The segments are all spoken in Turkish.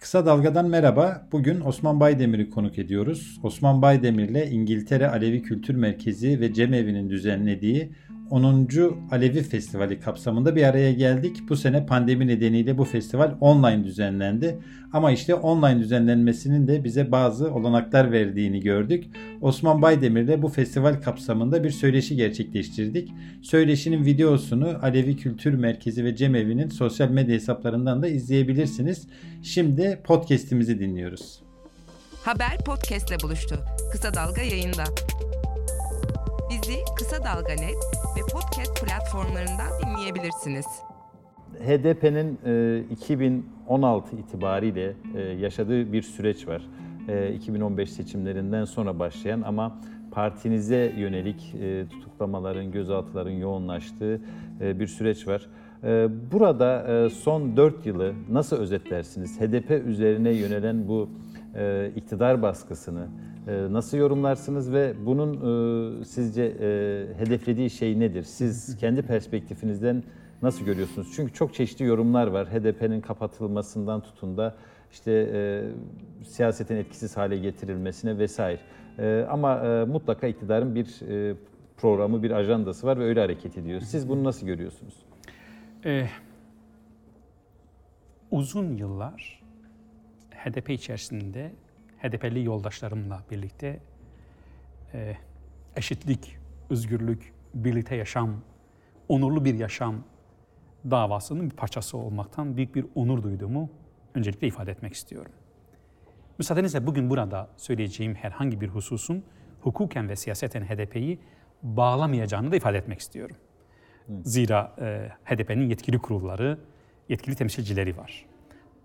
Kısa Dalga'dan merhaba. Bugün Osman Baydemir'i konuk ediyoruz. Osman Baydemir ile İngiltere Alevi Kültür Merkezi ve Cemevi'nin düzenlediği 10. Alevi Festivali kapsamında bir araya geldik. Bu sene pandemi nedeniyle bu festival online düzenlendi. Ama işte online düzenlenmesinin de bize bazı olanaklar verdiğini gördük. Osman Baydemir ile bu festival kapsamında bir söyleşi gerçekleştirdik. Söyleşinin videosunu Alevi Kültür Merkezi ve Cemevi'nin sosyal medya hesaplarından da izleyebilirsiniz. Şimdi podcast'imizi dinliyoruz. Haber podcastle buluştu. Kısa Dalga yayında. Bizi Kısa Dalga Net ve podcast platformlarından dinleyebilirsiniz. HDP'nin e, 2016 itibariyle e, yaşadığı bir süreç var. E, 2015 seçimlerinden sonra başlayan ama partinize yönelik e, tutuklamaların, gözaltıların yoğunlaştığı e, bir süreç var. E, burada e, son 4 yılı nasıl özetlersiniz? HDP üzerine yönelen bu e, iktidar baskısını, nasıl yorumlarsınız ve bunun e, sizce e, hedeflediği şey nedir? Siz kendi perspektifinizden nasıl görüyorsunuz? Çünkü çok çeşitli yorumlar var. HDP'nin kapatılmasından tutun da işte e, siyasetin etkisiz hale getirilmesine vesaire. E, ama e, mutlaka iktidarın bir e, programı, bir ajandası var ve öyle hareket ediyor. Siz bunu nasıl görüyorsunuz? Ee, uzun yıllar HDP içerisinde HDP'li yoldaşlarımla birlikte e, eşitlik, özgürlük, birlikte yaşam, onurlu bir yaşam davasının bir parçası olmaktan büyük bir onur duyduğumu öncelikle ifade etmek istiyorum. Müsaadenizle bugün burada söyleyeceğim herhangi bir hususun hukuken ve siyaseten HDP'yi bağlamayacağını da ifade etmek istiyorum. Zira e, HDP'nin yetkili kurulları, yetkili temsilcileri var.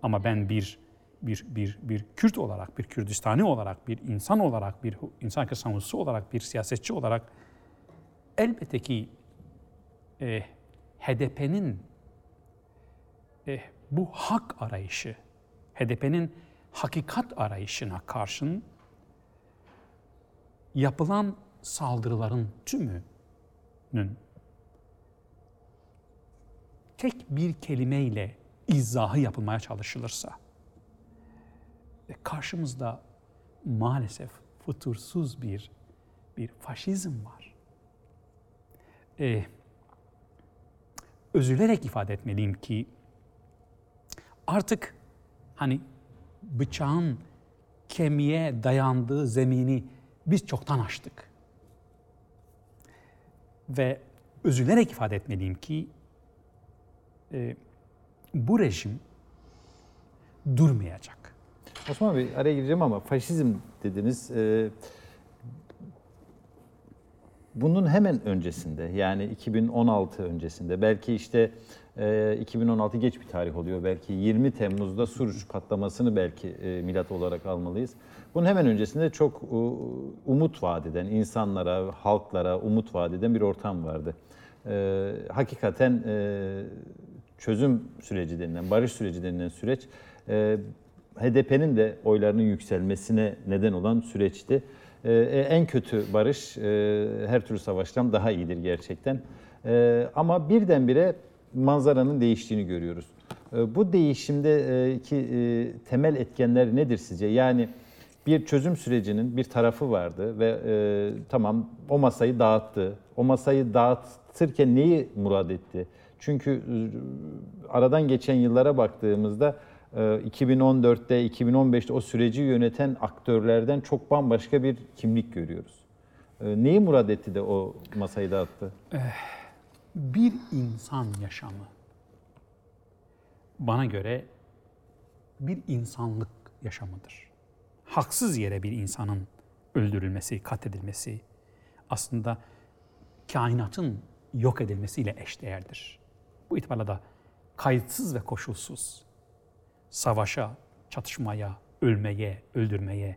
Ama ben bir bir, bir, bir Kürt olarak, bir Kürdistani olarak, bir insan olarak, bir insan savunucusu olarak, bir siyasetçi olarak elbette ki e, HDP'nin e, bu hak arayışı, HDP'nin hakikat arayışına karşın yapılan saldırıların tümünün tek bir kelimeyle izahı yapılmaya çalışılırsa, karşımızda maalesef futursuz bir bir faşizm var. Ee, özülerek ifade etmeliyim ki artık hani bıçağın kemiğe dayandığı zemini biz çoktan açtık. Ve özülerek ifade etmeliyim ki e, bu rejim durmayacak. Osman Bey araya gireceğim ama faşizm dediniz. E, bunun hemen öncesinde yani 2016 öncesinde belki işte e, 2016 geç bir tarih oluyor. Belki 20 Temmuz'da Suruç patlamasını belki e, milat olarak almalıyız. Bunun hemen öncesinde çok e, umut vadeden insanlara, halklara umut vadeden bir ortam vardı. E, hakikaten e, çözüm süreci denilen, barış süreci denilen süreç e, HDP'nin de oylarının yükselmesine neden olan süreçti. Ee, e, en kötü barış e, her türlü savaştan daha iyidir gerçekten. E, ama birdenbire manzaranın değiştiğini görüyoruz. E, bu değişimdeki e, temel etkenler nedir sizce? Yani bir çözüm sürecinin bir tarafı vardı ve e, tamam o masayı dağıttı. O masayı dağıtırken neyi murad etti? Çünkü e, aradan geçen yıllara baktığımızda 2014'te, ee, 2015'te o süreci yöneten aktörlerden çok bambaşka bir kimlik görüyoruz. Ee, neyi murad etti de o masayı dağıttı? Eh, bir insan yaşamı bana göre bir insanlık yaşamıdır. Haksız yere bir insanın öldürülmesi, katledilmesi aslında kainatın yok edilmesiyle eşdeğerdir. Bu itibarla da kayıtsız ve koşulsuz savaşa, çatışmaya, ölmeye, öldürmeye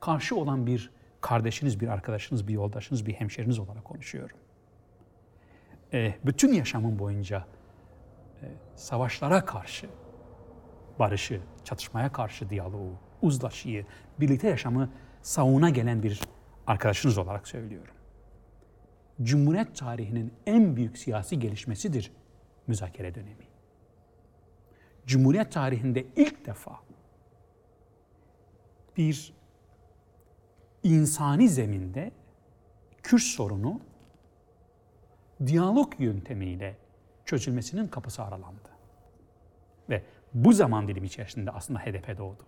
karşı olan bir kardeşiniz, bir arkadaşınız, bir yoldaşınız, bir hemşeriniz olarak konuşuyorum. E, bütün yaşamın boyunca e, savaşlara karşı barışı, çatışmaya karşı diyaloğu, uzlaşıyı, birlikte yaşamı savuna gelen bir arkadaşınız olarak söylüyorum. Cumhuriyet tarihinin en büyük siyasi gelişmesidir müzakere dönemi. Cumhuriyet tarihinde ilk defa bir insani zeminde Kürt sorunu diyalog yöntemiyle çözülmesinin kapısı aralandı. Ve bu zaman dilimi içerisinde aslında HDP doğdu.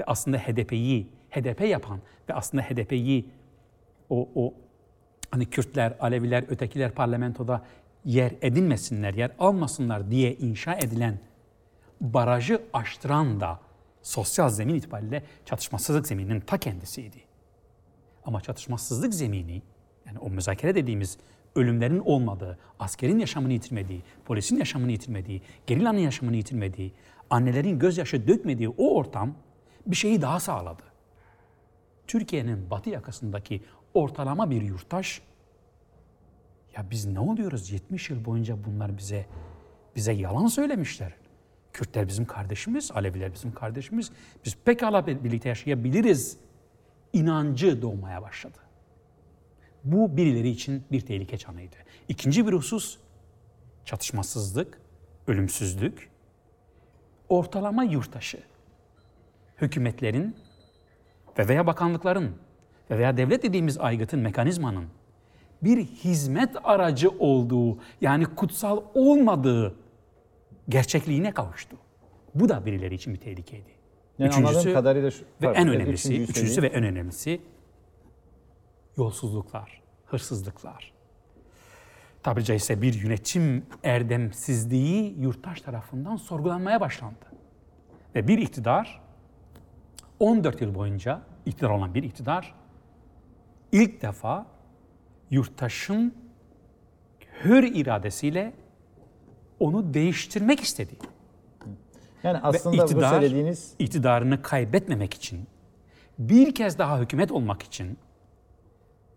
Ve aslında HDP'yi HDP yapan ve aslında HDP'yi o, o hani Kürtler, Aleviler, ötekiler parlamentoda yer edinmesinler, yer almasınlar diye inşa edilen barajı aştıran da sosyal zemin itibariyle çatışmasızlık zemininin ta kendisiydi. Ama çatışmasızlık zemini, yani o müzakere dediğimiz ölümlerin olmadığı, askerin yaşamını yitirmediği, polisin yaşamını yitirmediği, gerillanın yaşamını yitirmediği, annelerin gözyaşı dökmediği o ortam bir şeyi daha sağladı. Türkiye'nin batı yakasındaki ortalama bir yurttaş ya biz ne oluyoruz 70 yıl boyunca bunlar bize bize yalan söylemişler. Kürtler bizim kardeşimiz, Aleviler bizim kardeşimiz. Biz pekala birlikte yaşayabiliriz inancı doğmaya başladı. Bu birileri için bir tehlike çanıydı. İkinci bir husus çatışmasızlık, ölümsüzlük, ortalama yurttaşı, hükümetlerin ve veya bakanlıkların ve veya devlet dediğimiz aygıtın, mekanizmanın bir hizmet aracı olduğu yani kutsal olmadığı gerçekliğine kavuştu. Bu da birileri için bir tehlikeydi. Yani üçüncüsü kadarıyla şu, ve en önemlisi, üçüncüsü söyleyeyim. ve en önemlisi yolsuzluklar, hırsızlıklar. Tabiri caizse bir yönetim erdemsizliği yurttaş tarafından sorgulanmaya başlandı. Ve bir iktidar 14 yıl boyunca iktidar olan bir iktidar ilk defa yurttaşın hür iradesiyle onu değiştirmek istedi. Yani Ve aslında bu iktidar, söylediğiniz iktidarını kaybetmemek için, bir kez daha hükümet olmak için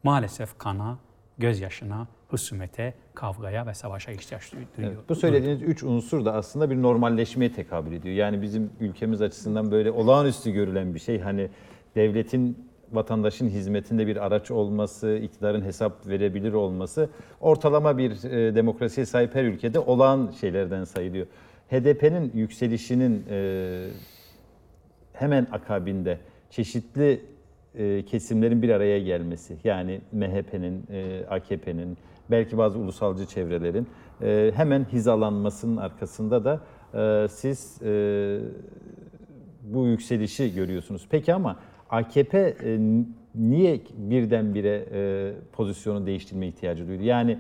maalesef kana, gözyaşına, husumete, kavgaya ve savaşa ihtiyaç duyuyor. Evet, bu söylediğiniz üç unsur da aslında bir normalleşmeye tekabül ediyor. Yani bizim ülkemiz açısından böyle olağanüstü görülen bir şey. Hani devletin vatandaşın hizmetinde bir araç olması, iktidarın hesap verebilir olması ortalama bir e, demokrasiye sahip her ülkede olağan şeylerden sayılıyor. HDP'nin yükselişinin e, hemen akabinde çeşitli e, kesimlerin bir araya gelmesi yani MHP'nin, e, AKP'nin, belki bazı ulusalcı çevrelerin e, hemen hizalanmasının arkasında da e, siz e, bu yükselişi görüyorsunuz. Peki ama AKP e, niye birdenbire e, pozisyonu değiştirme ihtiyacı duydu? Yani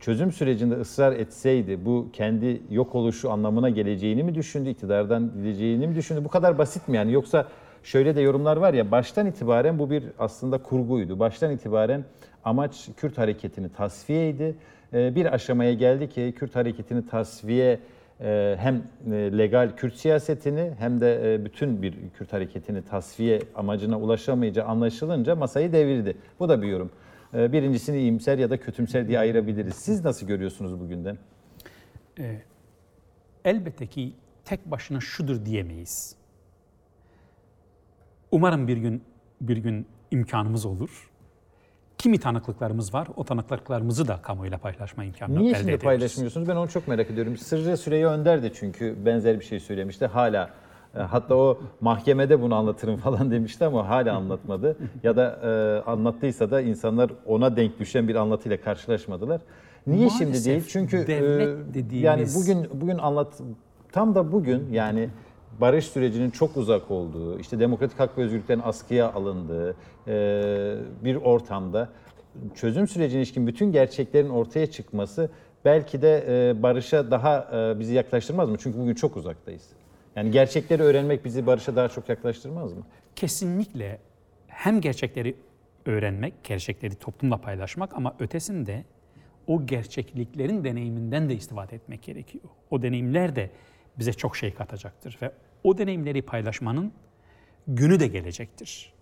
çözüm sürecinde ısrar etseydi bu kendi yok oluşu anlamına geleceğini mi düşündü, iktidardan gideceğini mi düşündü? Bu kadar basit mi yani? Yoksa şöyle de yorumlar var ya baştan itibaren bu bir aslında kurguydu. Baştan itibaren amaç Kürt hareketini tasfiyeydi. Ee, Bir aşamaya geldi ki Kürt hareketini tasfiye e, hem e, legal Kürt siyasetini hem de e, bütün bir Kürt hareketini tasfiye amacına ulaşamayacağı anlaşılınca masayı devirdi. Bu da bir yorum. Ee, Birincisini iyimser ya da kötümser diye ayırabiliriz. Siz nasıl görüyorsunuz bugünden? Elbette ki tek başına şudur diyemeyiz. Umarım bir gün bir gün imkanımız olur. Kimi tanıklıklarımız var, o tanıklıklarımızı da kamuoyuyla paylaşma imkanı Niye elde şimdi ediyoruz. paylaşmıyorsunuz? Ben onu çok merak ediyorum. Sırrı Süreyya Önder de çünkü benzer bir şey söylemişti. Hala e, hatta o mahkemede bunu anlatırım falan demişti ama hala anlatmadı. ya da e, anlattıysa da insanlar ona denk düşen bir anlatıyla karşılaşmadılar. Niye Maalesef şimdi değil? Çünkü e, dediğimiz- yani bugün bugün anlat tam da bugün yani barış sürecinin çok uzak olduğu, işte demokratik hak ve özgürlüklerin askıya alındığı e, bir ortamda çözüm sürecine ilişkin bütün gerçeklerin ortaya çıkması belki de e, barışa daha e, bizi yaklaştırmaz mı? Çünkü bugün çok uzaktayız. Yani gerçekleri öğrenmek bizi barışa daha çok yaklaştırmaz mı? Kesinlikle hem gerçekleri öğrenmek, gerçekleri toplumla paylaşmak ama ötesinde o gerçekliklerin deneyiminden de istifade etmek gerekiyor. O deneyimler de bize çok şey katacaktır ve o deneyimleri paylaşmanın günü de gelecektir.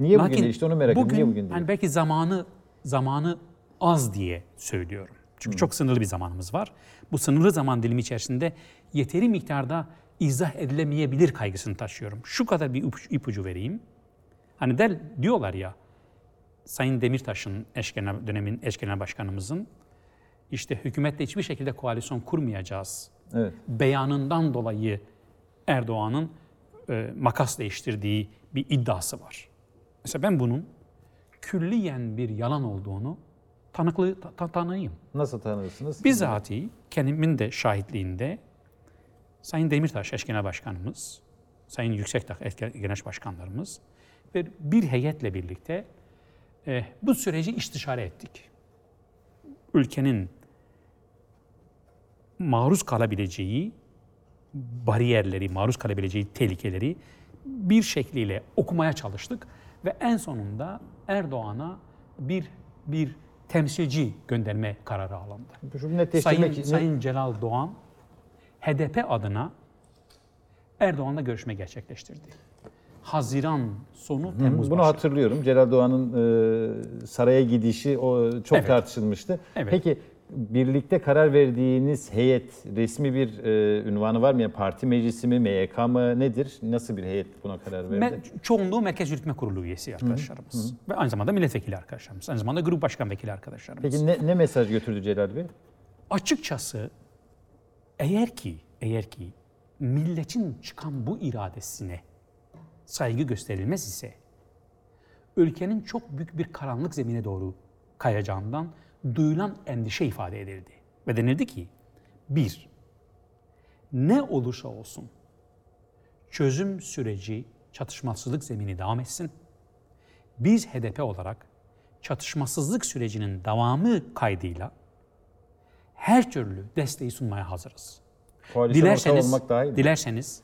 Niye bugün değil? İşte onu merak ediyorum. Niye bugün değil? hani belki zamanı zamanı az diye söylüyorum. Çünkü çok sınırlı bir zamanımız var. Bu sınırlı zaman dilimi içerisinde yeteri miktarda izah edilemeyebilir kaygısını taşıyorum. Şu kadar bir ipucu, ipucu vereyim. Hani der, diyorlar ya Sayın Demirtaş'ın eş genel, dönemin eş genel başkanımızın işte hükümetle hiçbir şekilde koalisyon kurmayacağız Evet. beyanından dolayı Erdoğan'ın e, makas değiştirdiği bir iddiası var. Mesela ben bunun külliyen bir yalan olduğunu tanıklı ta- ta- tanıyım. Nasıl tanırsınız? Bizatihi kendimin de şahitliğinde Sayın Demirtaş eş genel başkanımız, Sayın Yüksekdağ eş genel başkanlarımız ve bir heyetle birlikte e, bu süreci istişare ettik. Ülkenin maruz kalabileceği bariyerleri, maruz kalabileceği tehlikeleri bir şekliyle okumaya çalıştık ve en sonunda Erdoğan'a bir bir temsilci gönderme kararı alındı. Sayın, için Sayın Celal Doğan HDP adına Erdoğan'la görüşme gerçekleştirdi. Haziran sonu Temmuz bunu başı. hatırlıyorum. Celal Doğan'ın e, saraya gidişi o çok Evet. tartışılmıştı. Evet. Peki birlikte karar verdiğiniz heyet resmi bir e, ünvanı var mı? Yani parti meclisi mi, MYK mı nedir? Nasıl bir heyet buna karar verdi? Me- çoğunluğu Merkez Yürütme Kurulu üyesi arkadaşlarımız. Ve aynı zamanda milletvekili arkadaşlarımız. Aynı zamanda grup başkan vekili arkadaşlarımız. Peki ne, ne mesaj götürdü Celal Bey? Açıkçası eğer ki eğer ki milletin çıkan bu iradesine saygı gösterilmez ise ülkenin çok büyük bir karanlık zemine doğru kayacağından duyulan endişe ifade edildi. Ve denildi ki bir, ne olursa olsun çözüm süreci çatışmasızlık zemini devam etsin. Biz HDP olarak çatışmasızlık sürecinin devamı kaydıyla her türlü desteği sunmaya hazırız. Koalisyon Dilerseniz, olmak daha iyi dilerseniz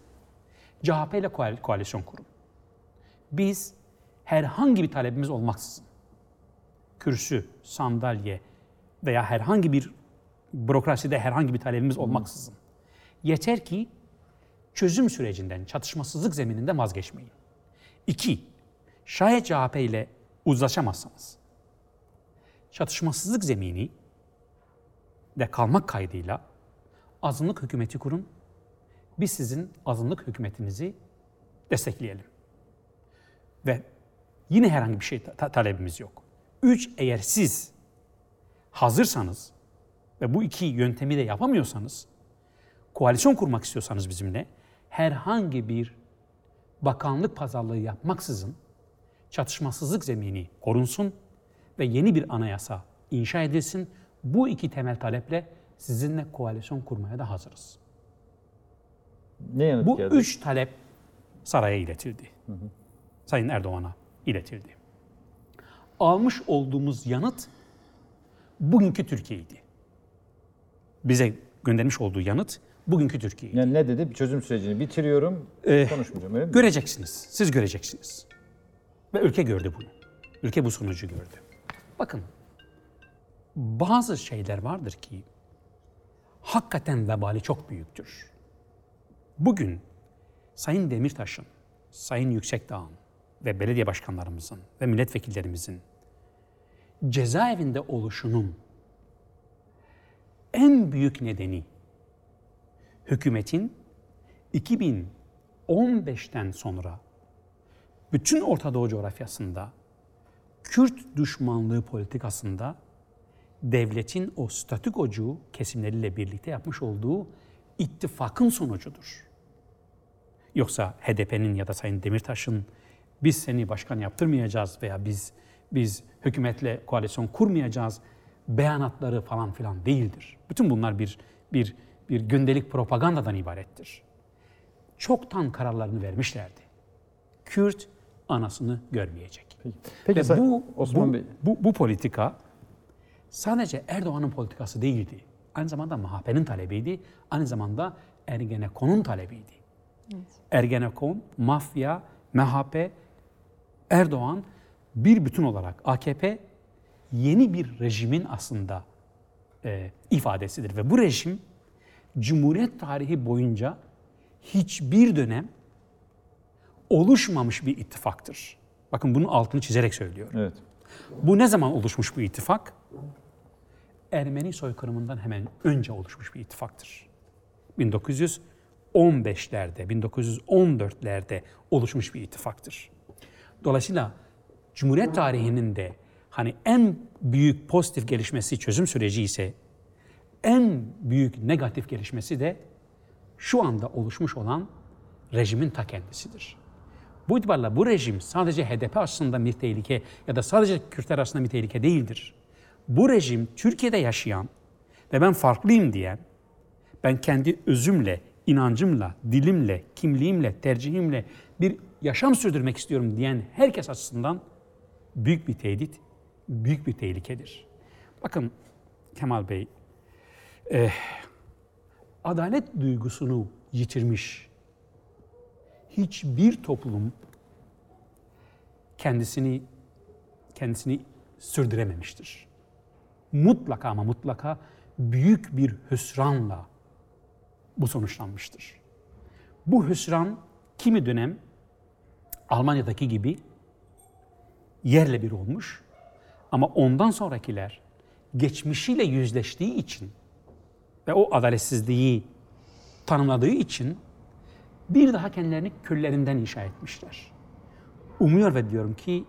CHP ile koal- koalisyon kurun. Biz herhangi bir talebimiz olmaksızın kürsü, sandalye veya herhangi bir bürokraside herhangi bir talebimiz olmaksızın yeter ki çözüm sürecinden, çatışmasızlık zemininde vazgeçmeyin. İki, şayet CHP ile uzlaşamazsanız çatışmasızlık zemini de kalmak kaydıyla azınlık hükümeti kurun. Biz sizin azınlık hükümetinizi destekleyelim. Ve yine herhangi bir şey ta- talebimiz yok. Üç, eğer siz hazırsanız ve bu iki yöntemi de yapamıyorsanız, koalisyon kurmak istiyorsanız bizimle, herhangi bir bakanlık pazarlığı yapmaksızın çatışmasızlık zemini korunsun ve yeni bir anayasa inşa edilsin. Bu iki temel taleple sizinle koalisyon kurmaya da hazırız. Ne yanıt Bu geldi? üç talep saraya iletildi. Sayın Erdoğan'a iletildi. Almış olduğumuz yanıt bugünkü Türkiye'ydi. Bize göndermiş olduğu yanıt bugünkü Türkiye'ydi. Yani ne dedi? Çözüm sürecini bitiriyorum. Ee, konuşmayacağım öyle mi? Göreceksiniz. Siz göreceksiniz. Ve ülke gördü bunu. Ülke bu sonucu gördü. Bakın bazı şeyler vardır ki hakikaten vebali çok büyüktür. Bugün Sayın Demirtaş'ın, Sayın Yüksekdağ'ın ve belediye başkanlarımızın ve milletvekillerimizin cezaevinde oluşunun en büyük nedeni hükümetin 2015'ten sonra bütün Orta Doğu coğrafyasında Kürt düşmanlığı politikasında devletin o statükocu kesimleriyle birlikte yapmış olduğu ittifakın sonucudur. Yoksa HDP'nin ya da Sayın Demirtaş'ın biz seni başkan yaptırmayacağız veya biz biz hükümetle koalisyon kurmayacağız beyanatları falan filan değildir. Bütün bunlar bir bir bir gündelik propagandadan ibarettir. Çoktan kararlarını vermişlerdi. Kürt anasını görmeyecek. Peki Ve Say- bu, Osman bu, Bey. bu, bu politika sadece Erdoğan'ın politikası değildi. Aynı zamanda MHP'nin talebiydi. Aynı zamanda Ergenekon'un talebiydi. Ergenekon, mafya, MHP, Erdoğan bir bütün olarak AKP yeni bir rejimin aslında e, ifadesidir. Ve bu rejim Cumhuriyet tarihi boyunca hiçbir dönem oluşmamış bir ittifaktır. Bakın bunun altını çizerek söylüyorum. Evet. Bu ne zaman oluşmuş bu ittifak? Ermeni soykırımından hemen önce oluşmuş bir ittifaktır. 1915'lerde, 1914'lerde oluşmuş bir ittifaktır. Dolayısıyla Cumhuriyet tarihinin de hani en büyük pozitif gelişmesi çözüm süreci ise en büyük negatif gelişmesi de şu anda oluşmuş olan rejimin ta kendisidir. Bu itibarla bu rejim sadece HDP aslında bir tehlike ya da sadece Kürtler arasında bir tehlike değildir. Bu rejim Türkiye'de yaşayan ve ben farklıyım diyen, ben kendi özümle, inancımla, dilimle, kimliğimle, tercihimle bir yaşam sürdürmek istiyorum diyen herkes açısından büyük bir tehdit, büyük bir tehlikedir. Bakın Kemal Bey, eh, adalet duygusunu yitirmiş hiçbir toplum kendisini kendisini sürdürememiştir. Mutlaka ama mutlaka büyük bir hüsranla bu sonuçlanmıştır. Bu hüsran kimi dönem Almanya'daki gibi yerle bir olmuş ama ondan sonrakiler geçmişiyle yüzleştiği için ve o adaletsizliği tanımladığı için bir daha kendilerini küllerinden inşa etmişler. Umuyor ve diyorum ki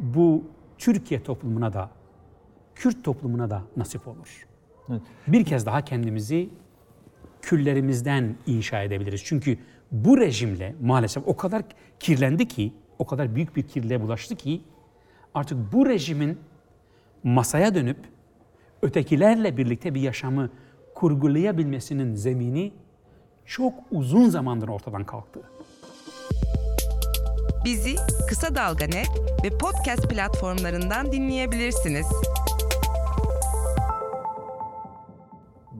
bu Türkiye toplumuna da, Kürt toplumuna da nasip olur. Evet. Bir kez daha kendimizi küllerimizden inşa edebiliriz. Çünkü bu rejimle maalesef o kadar kirlendi ki, o kadar büyük bir kirliliğe bulaştı ki artık bu rejimin masaya dönüp ötekilerle birlikte bir yaşamı kurgulayabilmesinin zemini çok uzun zamandır ortadan kalktı. Bizi Kısa Dalga Net ve podcast platformlarından dinleyebilirsiniz.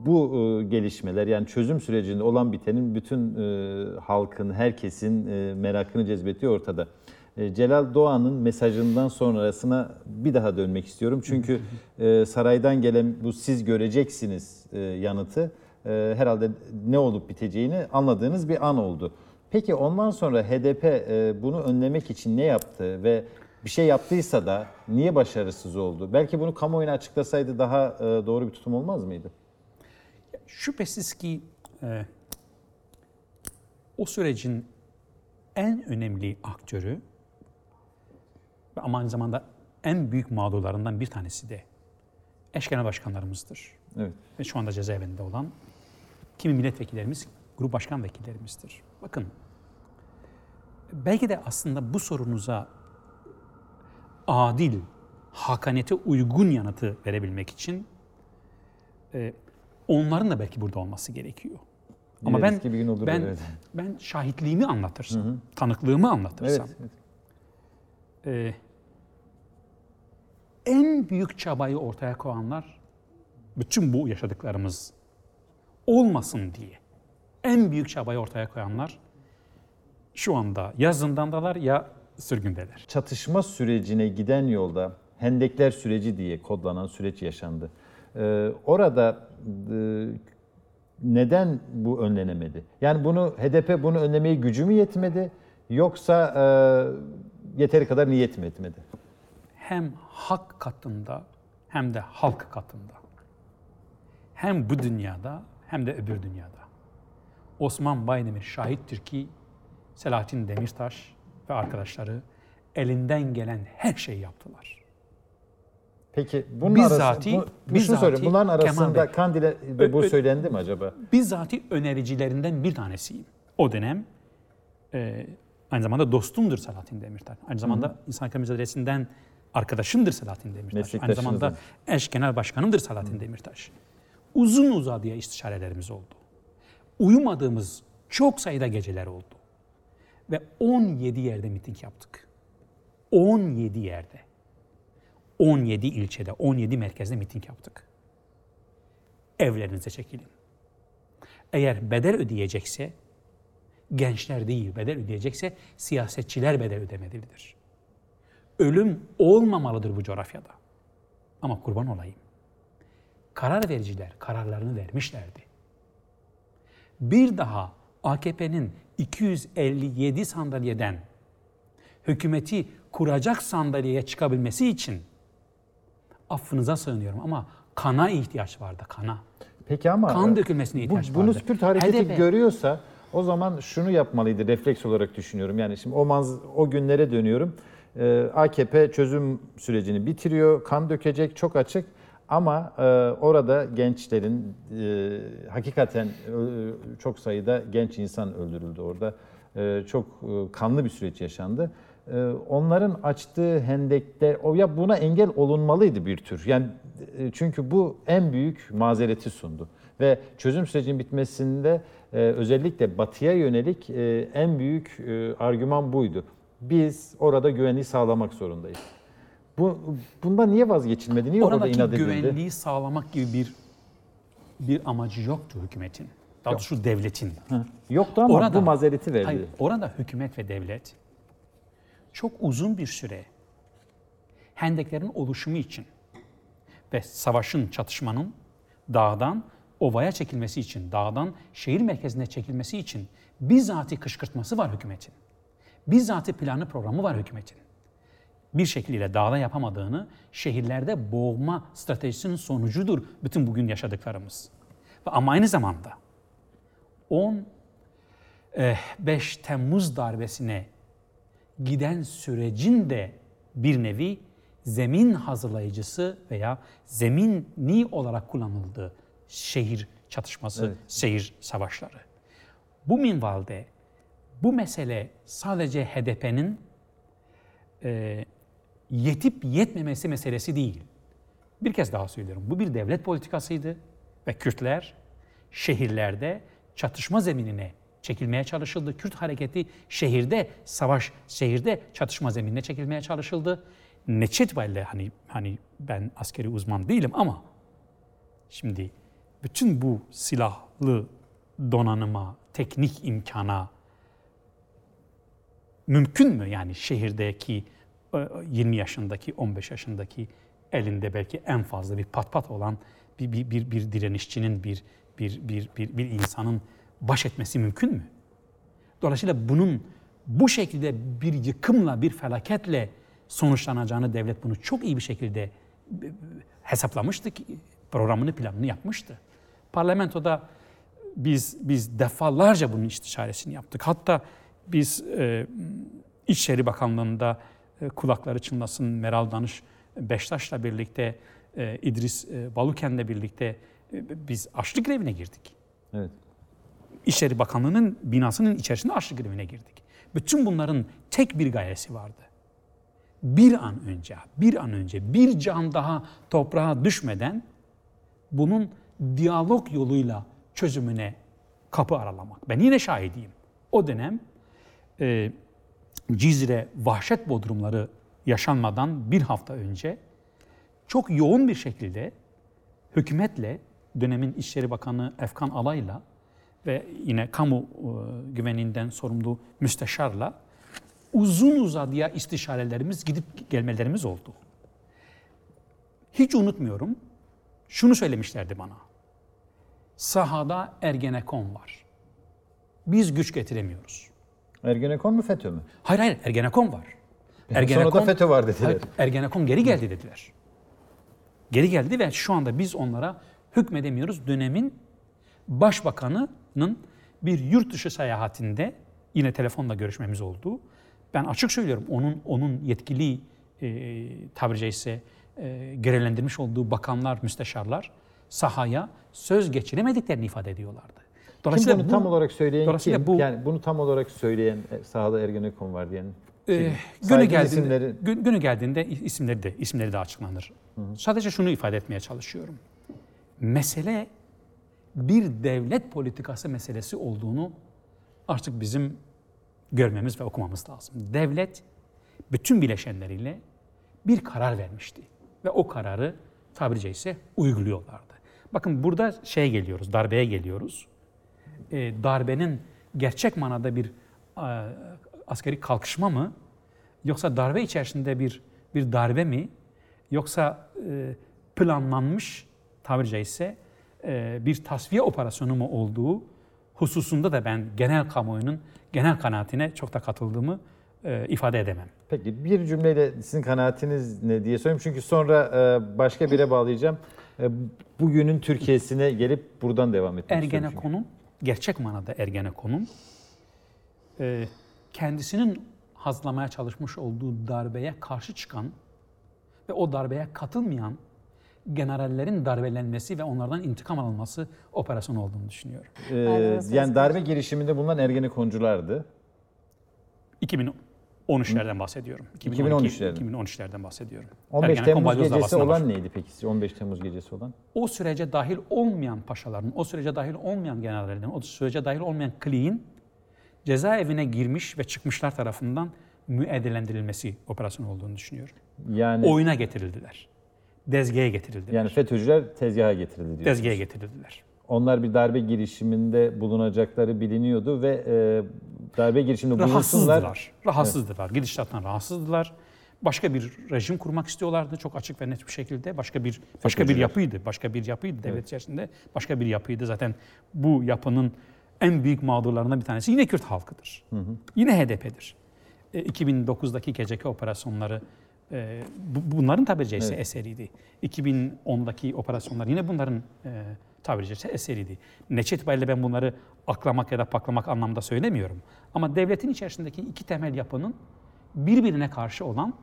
Bu e, gelişmeler yani çözüm sürecinde olan bitenin bütün e, halkın, herkesin e, merakını cezbettiği ortada. Celal Doğan'ın mesajından sonrasına bir daha dönmek istiyorum. Çünkü saraydan gelen bu siz göreceksiniz yanıtı herhalde ne olup biteceğini anladığınız bir an oldu. Peki ondan sonra HDP bunu önlemek için ne yaptı ve bir şey yaptıysa da niye başarısız oldu? Belki bunu kamuoyuna açıklasaydı daha doğru bir tutum olmaz mıydı? Şüphesiz ki e, o sürecin en önemli aktörü ve ama aynı zamanda en büyük mağdurlarından bir tanesi de eş genel başkanlarımızdır. Evet. Ve şu anda cezaevinde olan kimi milletvekillerimiz, grup başkan vekillerimizdir. Bakın, belki de aslında bu sorunuza adil, hakaniyete uygun yanıtı verebilmek için e, onların da belki burada olması gerekiyor. Ama ben Dileriz bir gün olur ben öyle. ben şahitliğimi anlatırsam, tanıklığımı anlatırsam, Evet. evet. e, en büyük çabayı ortaya koyanlar bütün bu yaşadıklarımız olmasın diye en büyük çabayı ortaya koyanlar şu anda ya zindandalar ya sürgündeler. Çatışma sürecine giden yolda Hendekler süreci diye kodlanan süreç yaşandı. Ee, orada e, neden bu önlenemedi? Yani bunu HDP bunu önlemeye gücü mü yetmedi yoksa e, yeteri kadar niyet mi etmedi? Hem hak katında hem de halk katında. Hem bu dünyada hem de öbür dünyada. Osman Baydemir şahittir ki Selahattin Demirtaş ve arkadaşları elinden gelen her şeyi yaptılar. Peki bunun Bizzati- arasında, bu, bir bizzati sorayım. Bunların arasında Bey. Kandil'e de bu söylendi mi acaba? Bizzati önericilerinden bir tanesiyim. O dönem e, aynı zamanda dostumdur Selahattin Demirtaş. Aynı zamanda İnsan Hakları Mücadelesi'nden arkadaşımdır Selahattin Demirtaş. Aynı zamanda eş genel başkanımdır Selahattin Demirtaş. Uzun uzadıya istişarelerimiz oldu. Uyumadığımız çok sayıda geceler oldu. Ve 17 yerde miting yaptık. 17 yerde. 17 ilçede, 17 merkezde miting yaptık. Evlerinize çekilin. Eğer bedel ödeyecekse gençler değil bedel ödeyecekse siyasetçiler bedel ödemelidir. Ölüm olmamalıdır bu coğrafyada. Ama kurban olayım. Karar vericiler kararlarını vermişlerdi. Bir daha AKP'nin 257 sandalyeden hükümeti kuracak sandalyeye çıkabilmesi için affınıza sığınıyorum ama kana ihtiyaç vardı kana. Peki ama Kan dökülmesine bu, ihtiyaç bunu vardı. Kürt hareketi HDP görüyorsa o zaman şunu yapmalıydı refleks olarak düşünüyorum. Yani şimdi o manz o günlere dönüyorum. Ee, AKP çözüm sürecini bitiriyor. Kan dökecek çok açık. Ama e, orada gençlerin e, hakikaten e, çok sayıda genç insan öldürüldü orada. E, çok e, kanlı bir süreç yaşandı. E, onların açtığı hendekte o ya buna engel olunmalıydı bir tür. Yani e, çünkü bu en büyük mazereti sundu ve çözüm sürecinin bitmesinde e, özellikle batıya yönelik e, en büyük argüman buydu. Biz orada güvenliği sağlamak zorundayız. Bu bunda niye vazgeçilmedi? Niye orada Oradaki inat edildi? güvenliği sağlamak gibi bir bir amacı yoktu hükümetin. Daha doğrusu devletin. Hı. Yoktu ama Orada- bu mazereti verdi. Hayır, orada hükümet ve devlet çok uzun bir süre hendeklerin oluşumu için ve savaşın, çatışmanın dağdan ovaya çekilmesi için, dağdan şehir merkezine çekilmesi için bizzati kışkırtması var hükümetin. Bizzati planı programı var hükümetin. Bir şekliyle dağda yapamadığını şehirlerde boğma stratejisinin sonucudur bütün bugün yaşadıklarımız. Ve Ama aynı zamanda 10 eh, 5 Temmuz darbesine giden sürecin de bir nevi zemin hazırlayıcısı veya zemini olarak kullanıldığı şehir çatışması, Evet. şehir savaşları. Bu minvalde bu mesele sadece HDP'nin e, yetip yetmemesi meselesi değil. Bir kez daha söylüyorum. Bu bir devlet politikasıydı ve Kürtler şehirlerde çatışma zeminine çekilmeye çalışıldı. Kürt hareketi şehirde savaş, şehirde çatışma zeminine çekilmeye çalışıldı. Neçe itibariyle hani hani ben askeri uzman değilim ama şimdi bütün bu silahlı donanıma, teknik imkana mümkün mü yani şehirdeki e, 20 yaşındaki, 15 yaşındaki elinde belki en fazla bir pat pat olan bir bir bir, bir direnişçinin bir bir bir bir bir insanın baş etmesi mümkün mü? Dolayısıyla bunun bu şekilde bir yıkımla, bir felaketle sonuçlanacağını devlet bunu çok iyi bir şekilde e, hesaplamıştı ki programını planını yapmıştı. Parlamentoda biz biz defalarca bunun istişaresini yaptık. Hatta biz e, İçişleri Bakanlığı'nda e, kulakları çınlasın Meral Danış Beştaş'la birlikte e, İdris e, Baluken'le birlikte e, biz açlık grevine girdik. Evet. İçişleri Bakanlığı'nın binasının içerisinde açlık grevine girdik. Bütün bunların tek bir gayesi vardı. Bir an önce, bir an önce, bir can daha toprağa düşmeden bunun diyalog yoluyla çözümüne kapı aralamak. Ben yine şahidiyim. O dönem e, Cizre vahşet bodrumları yaşanmadan bir hafta önce çok yoğun bir şekilde hükümetle, dönemin İçişleri Bakanı Efkan Alay'la ve yine kamu e, güveninden sorumlu müsteşarla uzun uzadıya istişarelerimiz gidip gelmelerimiz oldu. Hiç unutmuyorum. Şunu söylemişlerdi bana. Sahada Ergenekon var. Biz güç getiremiyoruz. Ergenekon mu FETÖ mü? Hayır hayır Ergenekon var. Sonra da FETÖ var dediler. Hayır, Ergenekon geri geldi dediler. Geri geldi ve şu anda biz onlara hükmedemiyoruz. Dönemin başbakanının bir yurt dışı seyahatinde yine telefonla görüşmemiz oldu. Ben açık söylüyorum onun onun yetkili e, tabiri caizse e, görevlendirmiş olduğu bakanlar, müsteşarlar sahaya söz geçiremediklerini ifade ediyorlardı. Kim bunu bu- tam olarak söyleyen dolayısıyla kim? bu- yani bunu tam olarak söyleyen e, sahada Ergenekon var diyen. Kim? günü Saygın geldiğinde, isimleri- gün- günü geldiğinde isimleri de isimleri de açıklanır. Sadece şunu ifade etmeye çalışıyorum. Mesele bir devlet politikası meselesi olduğunu artık bizim görmemiz ve okumamız lazım. Devlet bütün bileşenleriyle bir karar vermişti ve o kararı tabiri caizse uyguluyorlardı. Bakın burada şeye geliyoruz, darbeye geliyoruz. Ee, darbenin gerçek manada bir e, askeri kalkışma mı yoksa darbe içerisinde bir bir darbe mi yoksa e, planlanmış tabiri caizse e, bir tasfiye operasyonu mu olduğu hususunda da ben genel kamuoyunun genel kanaatine çok da katıldığımı e, ifade edemem. Peki bir cümleyle sizin kanaatiniz ne diye sorayım. Çünkü sonra e, başka bire bağlayacağım. E, Bugünün Türkiye'sine gelip buradan devam etmek istiyorum. çünkü. Ergenekon'un, gerçek manada Ergenekon'un e, kendisinin hazırlamaya çalışmış olduğu darbeye karşı çıkan ve o darbeye katılmayan generallerin darbelenmesi ve onlardan intikam alınması operasyonu olduğunu düşünüyorum. Ee, yani darbe girişiminde bulunan Ergenekonculardı. 2013'lerden bahsediyorum. 2013'lerden. 2013'lerden bahsediyorum. 15 Ergenekon Temmuz gecesi olan neydi peki? sizce? 15 Temmuz gecesi olan? O sürece dahil olmayan paşaların, o sürece dahil olmayan generallerin, o sürece dahil olmayan kliğin cezaevine girmiş ve çıkmışlar tarafından müeydelendirilmesi operasyon olduğunu düşünüyorum. Yani Oyuna getirildiler. Dezgehe getirildiler. yani FETÖ'cüler tezgaha getirildi diyorsunuz. Dezgehe getirildiler. Onlar bir darbe girişiminde bulunacakları biliniyordu ve e, darbe girişiminde bulunsunlar. Rahatsızdılar. Rahatsızdılar. Gidişattan rahatsızdılar. Başka bir rejim kurmak istiyorlardı çok açık ve net bir şekilde. Başka bir başka bir yapıydı. Başka bir yapıydı devlet içerisinde. Başka bir yapıydı. Zaten bu yapının en büyük mağdurlarından bir tanesi yine Kürt halkıdır. Yine HDP'dir. E, 2009'daki geceki operasyonları e, bu- bunların tabiri caizse Evet. eseriydi. 2010'daki operasyonlar yine bunların e, tabiri caizse eseriydi. Neçe itibariyle ben bunları aklamak ya da paklamak anlamda söylemiyorum. Ama devletin içerisindeki iki temel yapının birbirine karşı olan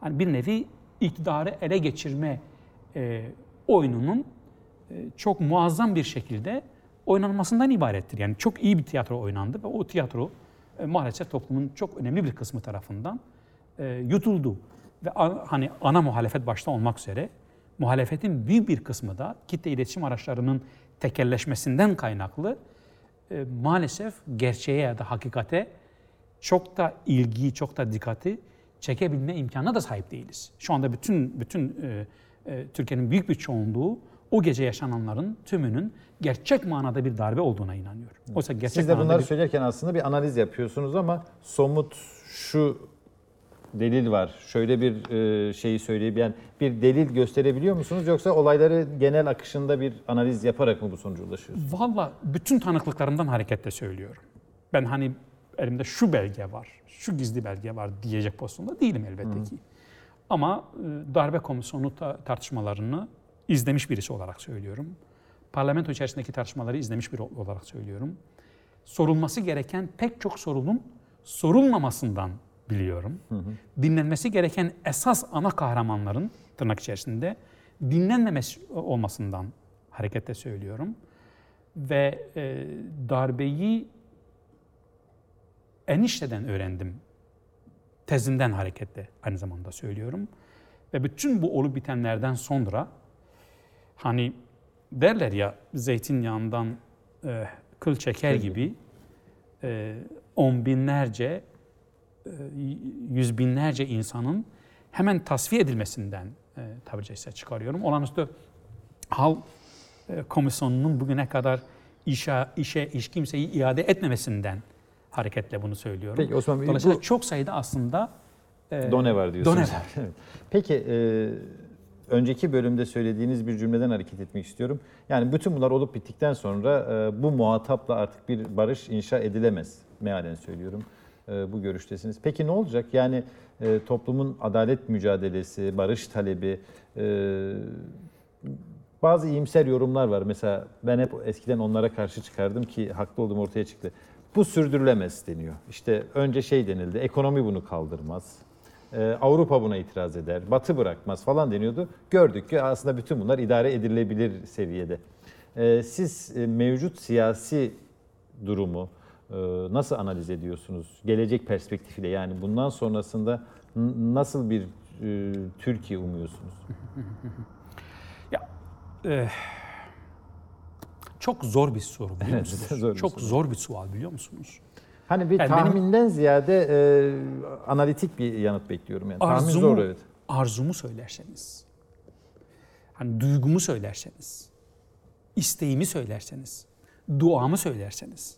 hani bir nevi iktidarı ele geçirme e, oyununun e, çok muazzam bir şekilde oynanmasından ibarettir. Yani çok iyi bir tiyatro oynandı ve o tiyatro e, maalesef toplumun çok önemli bir kısmı tarafından e, yutuldu. Ve hani ana muhalefet başta olmak üzere muhalefetin büyük bir kısmı da kitle iletişim araçlarının tekelleşmesinden kaynaklı e, maalesef gerçeğe ya da hakikate çok da ilgiyi, çok da dikkati çekebilme imkanına da sahip değiliz. Şu anda bütün bütün e, e, Türkiye'nin büyük bir çoğunluğu o gece yaşananların tümünün gerçek manada bir darbe olduğuna inanıyor. Oysa gerçek Siz de bunları bir- söylerken aslında bir analiz yapıyorsunuz ama somut şu delil var. Şöyle bir e, şeyi söyleyip yani bir delil gösterebiliyor musunuz yoksa olayları genel akışında bir analiz yaparak mı bu sonuca ulaşıyorsunuz? Valla bütün tanıklıklarımdan hareketle söylüyorum. Ben hani elimde şu belge var, şu gizli belge var diyecek pozisyonda değilim elbette ki. Ama e, darbe komisyonu ta- tartışmalarını izlemiş birisi olarak söylüyorum. Parlamento içerisindeki tartışmaları izlemiş biri olarak söylüyorum. Sorulması gereken pek çok sorunun sorulmamasından biliyorum. Dinlenmesi gereken esas ana kahramanların tırnak içerisinde dinlenmemesi olmasından hareketle söylüyorum. Ve e, darbeyi enişteden öğrendim. Tezinden hareketle aynı zamanda söylüyorum. Ve bütün bu olup bitenlerden sonra hani derler ya zeytinyağından e, kıl çeker gibi e, on binlerce, yüz binlerce insanın hemen tasfiye edilmesinden e, tabiri caizse çıkarıyorum. Olağanüstü hal e, komisyonunun bugüne kadar işe, işe iş kimseyi iade etmemesinden hareketle bunu söylüyorum. Peki Osman Bey Dolayısıyla bu çok sayıda aslında e, done var diyorsunuz. done var. Evet. Peki e, önceki bölümde söylediğiniz bir cümleden hareket etmek istiyorum. Yani bütün bunlar olup bittikten sonra e, bu muhatapla artık bir barış inşa edilemez. Mealen söylüyorum. E, bu görüştesiniz. Peki ne olacak? Yani e, toplumun adalet mücadelesi, barış talebi, e, bazı iyimser yorumlar var. Mesela ben hep eskiden onlara karşı çıkardım ki haklı olduğum ortaya çıktı. Bu sürdürülemez deniyor. İşte önce şey denildi, ekonomi bunu kaldırmaz. Avrupa buna itiraz eder, Batı bırakmaz falan deniyordu. Gördük ki aslında bütün bunlar idare edilebilir seviyede. Siz mevcut siyasi durumu nasıl analiz ediyorsunuz? Gelecek perspektifiyle yani bundan sonrasında nasıl bir e, Türkiye umuyorsunuz? Ya, e, çok zor bir soru biliyor musunuz? zor çok soru. zor bir sual biliyor musunuz? Hani bir Yani benim- tahminden ziyade e, analitik bir yanıt bekliyorum yani. Tahmin Arzumu, zor evet. arzumu söylerseniz, hani duygumu söylerseniz, isteğimi söylerseniz, duamı söylerseniz,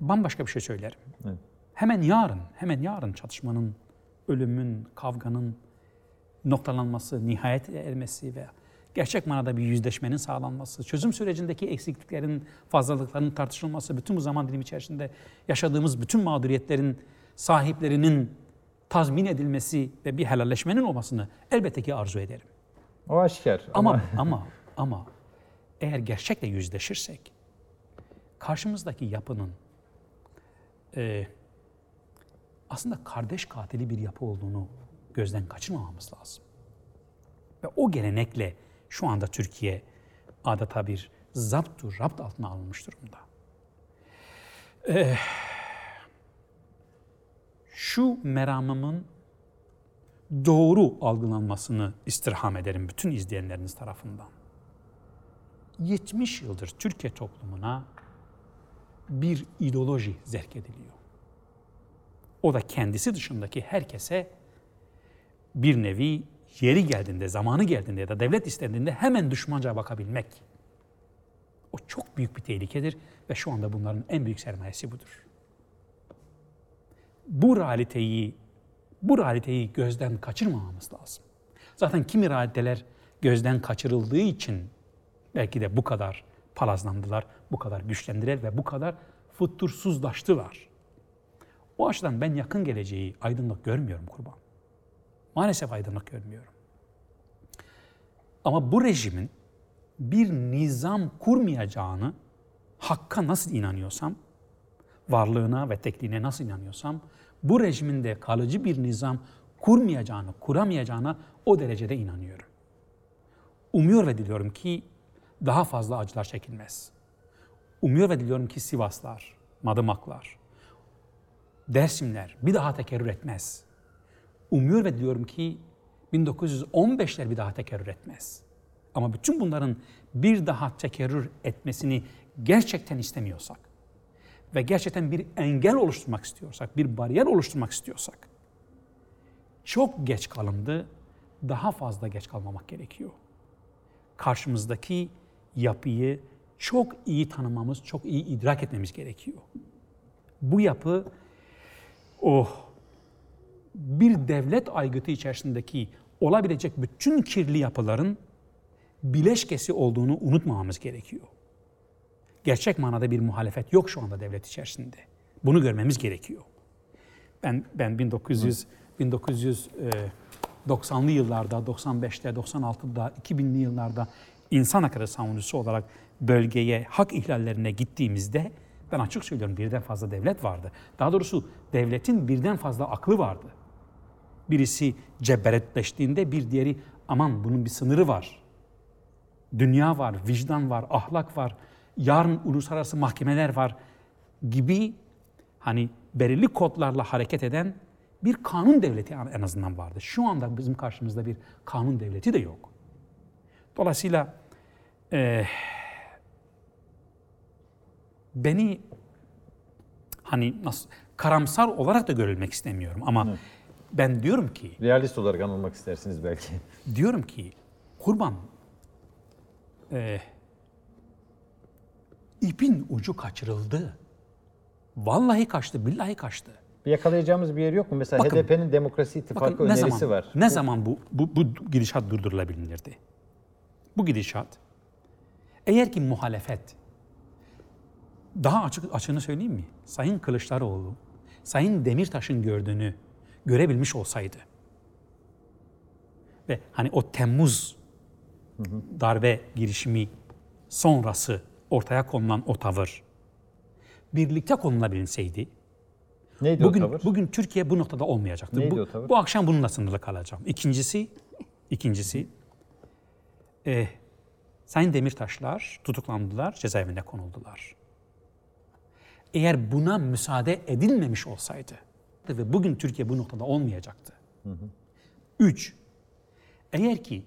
bambaşka bir şey söylerim. Evet. Hemen yarın, hemen yarın çatışmanın, ölümün, kavganın noktalanması, nihayet ermesi ve gerçek manada bir yüzleşmenin sağlanması, çözüm sürecindeki eksikliklerin, fazlalıkların tartışılması, bütün bu zaman dilimi içerisinde yaşadığımız bütün mağduriyetlerin sahiplerinin tazmin edilmesi ve bir helalleşmenin olmasını elbette ki arzu ederim. O aşikar. Ama ama ama eğer gerçekle yüzleşirsek karşımızdaki yapının e, aslında kardeş katili bir yapı olduğunu gözden kaçırmamamız lazım. Ve o gelenekle şu anda Türkiye adeta bir zaptu rapt altına alınmış durumda. Ee, şu meramımın doğru algılanmasını istirham ederim bütün izleyenleriniz tarafından. 70 yıldır Türkiye toplumuna bir ideoloji zerk ediliyor. O da kendisi dışındaki herkese bir nevi yeri geldiğinde, zamanı geldiğinde ya da devlet istendiğinde hemen düşmanca bakabilmek. O çok büyük bir tehlikedir ve şu anda bunların en büyük sermayesi budur. Bu realiteyi bu realiteyi gözden kaçırmamamız lazım. Zaten kimi realiteler gözden kaçırıldığı için belki de bu kadar palazlandılar, bu kadar güçlendiler ve bu kadar futtursuzlaştılar. O açıdan ben yakın geleceği aydınlık görmüyorum kurban. Maalesef aydınlık görmüyorum. Ama bu rejimin bir nizam kurmayacağını hakka nasıl inanıyorsam, varlığına ve tekliğine nasıl inanıyorsam, bu rejimin de kalıcı bir nizam kurmayacağını, kuramayacağına o derecede inanıyorum. Umuyor ve diliyorum ki daha fazla acılar çekilmez. Umuyor ve diliyorum ki Sivaslar, Madımaklar, Dersimler bir daha tekerrür etmez. Umuyor ve diliyorum ki 1915'ler bir daha tekerrür etmez. Ama bütün bunların bir daha tekerrür etmesini gerçekten istemiyorsak ve gerçekten bir engel oluşturmak istiyorsak, bir bariyer oluşturmak istiyorsak çok geç kalındı, daha fazla geç kalmamak gerekiyor. Karşımızdaki yapıyı çok iyi tanımamız, çok iyi idrak etmemiz gerekiyor. Bu yapı oh bir devlet aygıtı içerisindeki olabilecek bütün kirli yapıların bileşkesi olduğunu unutmamamız gerekiyor. Gerçek manada bir muhalefet yok şu anda devlet içerisinde. Bunu görmemiz gerekiyor. Ben ben 1900 1990'lı yıllarda, 95'te, 96'da, 2000'li yıllarda insan hakları savunucusu olarak bölgeye, hak ihlallerine gittiğimizde ben açık söylüyorum birden fazla devlet vardı. Daha doğrusu devletin birden fazla aklı vardı. Birisi cebberetleştiğinde bir diğeri aman bunun bir sınırı var. Dünya var, vicdan var, ahlak var, yarın uluslararası mahkemeler var gibi hani belirli kodlarla hareket eden bir kanun devleti en azından vardı. Şu anda bizim karşımızda bir kanun devleti de yok. Dolayısıyla e, beni hani nasıl karamsar olarak da görülmek istemiyorum ama evet. ben diyorum ki realist olarak anılmak istersiniz belki. Diyorum ki kurban e, ipin ucu kaçırıldı. Vallahi kaçtı, billahi kaçtı. Yakalayacağımız bir yer yok mu? Mesela bakın, HDP'nin Demokrasi İttifakı bakın, önerisi zaman, var. Ne zaman bu, bu, bu gidişat durdurulabilirdi? Bu gidişat eğer ki muhalefet daha açık açığını söyleyeyim mi? Sayın Kılıçdaroğlu, Sayın Demirtaş'ın gördüğünü görebilmiş olsaydı ve hani o Temmuz darbe girişimi sonrası ortaya konulan o tavır birlikte konulabilinseydi Neydi bugün, o tavır? Bugün Türkiye bu noktada olmayacaktı. Neydi bu, o tavır? bu akşam bununla sınırlı kalacağım. İkincisi, ikincisi e, Sayın Demirtaşlar tutuklandılar, cezaevine konuldular. Eğer buna müsaade edilmemiş olsaydı ve bugün Türkiye bu noktada olmayacaktı. Hı hı. Üç, eğer ki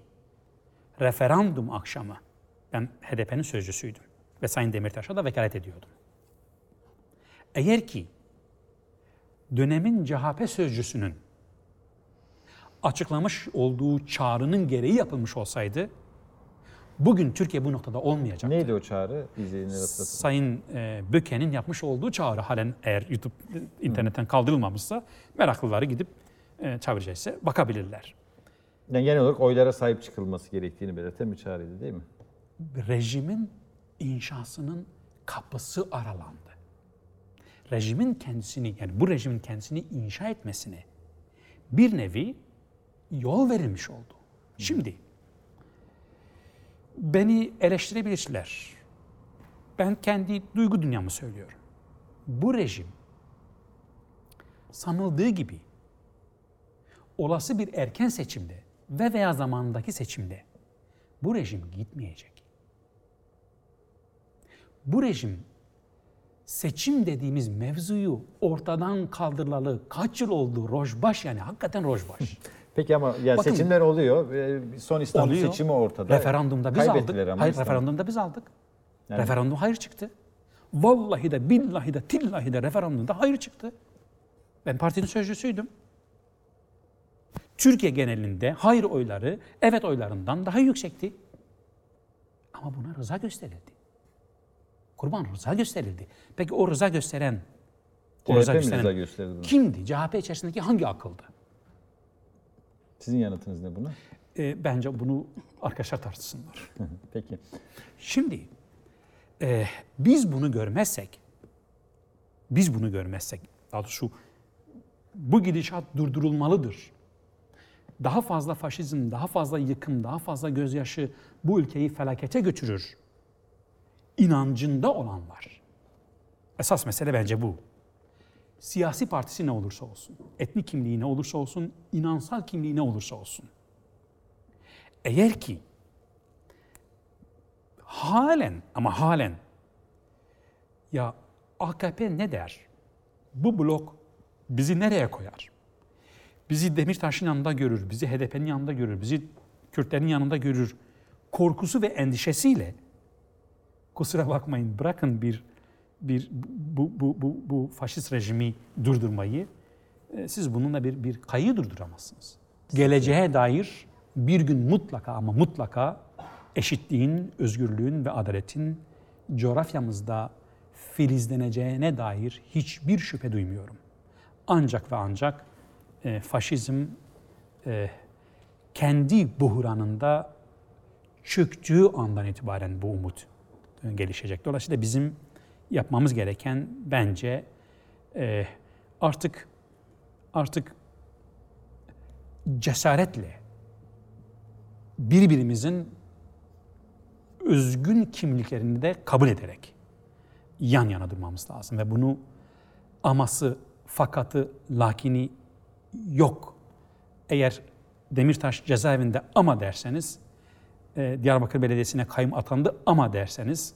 referandum akşamı, ben HDP'nin sözcüsüydüm ve Sayın Demirtaş'a da vekalet ediyordum. Eğer ki dönemin CHP sözcüsünün açıklamış olduğu çağrının gereği yapılmış olsaydı bugün Türkiye bu noktada olmayacaktı. Neydi o çağrı? Sayın e, Böke'nin yapmış olduğu çağrı halen eğer YouTube e, internetten kaldırılmamışsa meraklıları gidip e, tabiri caizse bakabilirler. Yani genel olarak oylara sahip çıkılması gerektiğini belirten bir çağrıydı değil mi? Rejimin inşasının kapısı aralandı. Rejimin kendisini yani bu rejimin kendisini inşa etmesine bir nevi yol verilmiş oldu. Şimdi beni eleştirebilirler. Ben kendi duygu dünyamı söylüyorum. Bu rejim sanıldığı gibi olası bir erken seçimde ve veya zamandaki seçimde bu rejim gitmeyecek. Bu rejim seçim dediğimiz mevzuyu ortadan kaldırılalı kaç yıl oldu? Rojbaş yani hakikaten rojbaş. Peki ama ya Bakın- seçimler oluyor. Son İstanbul Oluyor. seçimi ortada. Referandumda biz aldık. Hayır İstanbul. referandumda biz aldık. Yani- Referandum hayır çıktı. Vallahi de billahi de tillahi de referandumda hayır çıktı. Ben partinin sözcüsüydüm. Türkiye genelinde hayır oyları evet oylarından daha yüksekti. Ama buna rıza gösterildi. Kurban rıza gösterildi. Peki o rıza gösteren o CHP rıza gösterdi bunu? kimdi? CHP içerisindeki hangi akıldı? Sizin yanıtınız ne buna? Ee, bence bunu arkadaşlar tartışsınlar. Peki. Şimdi e, biz bunu görmezsek, biz bunu görmezsek, daha doğrusu bu gidişat durdurulmalıdır. Daha fazla faşizm, daha fazla yıkım, daha fazla gözyaşı bu ülkeyi felakete götürür. İnancında olanlar. Esas mesele bence bu. Siyasi partisi ne olursa olsun, etnik kimliği ne olursa olsun, inansal kimliği ne olursa olsun. Eğer ki halen ama halen ya AKP ne der? Bu blok bizi nereye koyar? Bizi Demirtaş'ın yanında görür, bizi HDP'nin yanında görür, bizi Kürtlerin yanında görür. Korkusu ve endişesiyle kusura bakmayın bırakın bir bir bu bu bu, bu faşist rejimi durdurmayı e, siz bununla bir bir kayı durduramazsınız. Geleceğe dair bir gün mutlaka ama mutlaka eşitliğin, özgürlüğün ve adaletin coğrafyamızda filizleneceğine dair hiçbir şüphe duymuyorum. Ancak ve ancak e, faşizm e, kendi buhranında çöktüğü andan itibaren bu umut gelişecek. Dolayısıyla bizim yapmamız gereken bence e, artık artık cesaretle birbirimizin özgün kimliklerini de kabul ederek yan yana durmamız lazım ve bunu aması, fakatı, lakini yok. Eğer Demirtaş cezaevinde ama derseniz, e, Diyarbakır Belediyesi'ne kayyum atandı ama derseniz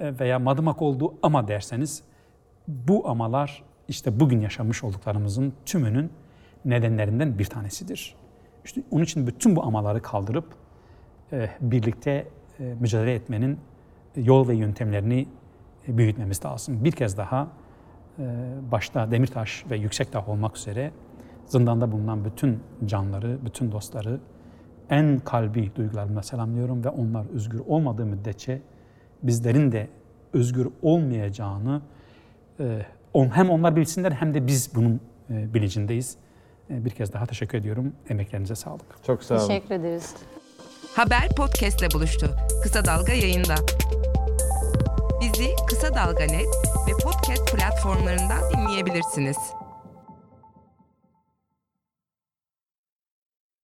veya Madımak oldu ama derseniz bu amalar işte bugün yaşamış olduklarımızın tümünün nedenlerinden bir tanesidir. İşte onun için bütün bu amaları kaldırıp e, birlikte e, mücadele etmenin yol ve yöntemlerini e, büyütmemiz lazım. Bir kez daha e, başta Demirtaş ve Yüksekdağ olmak üzere zindanda bulunan bütün canları, bütün dostları en kalbi duygularımla selamlıyorum ve onlar özgür olmadığı müddetçe bizlerin de özgür olmayacağını e, hem onlar bilsinler hem de biz bunun e, bilicindeyiz. E, Bir kez daha teşekkür ediyorum. Emeklerinize sağlık. Çok sağ olun. Teşekkür ederiz. Haber podcastle buluştu. Kısa Dalga yayında. Bizi Kısa Dalga Net ve podcast platformlarından dinleyebilirsiniz.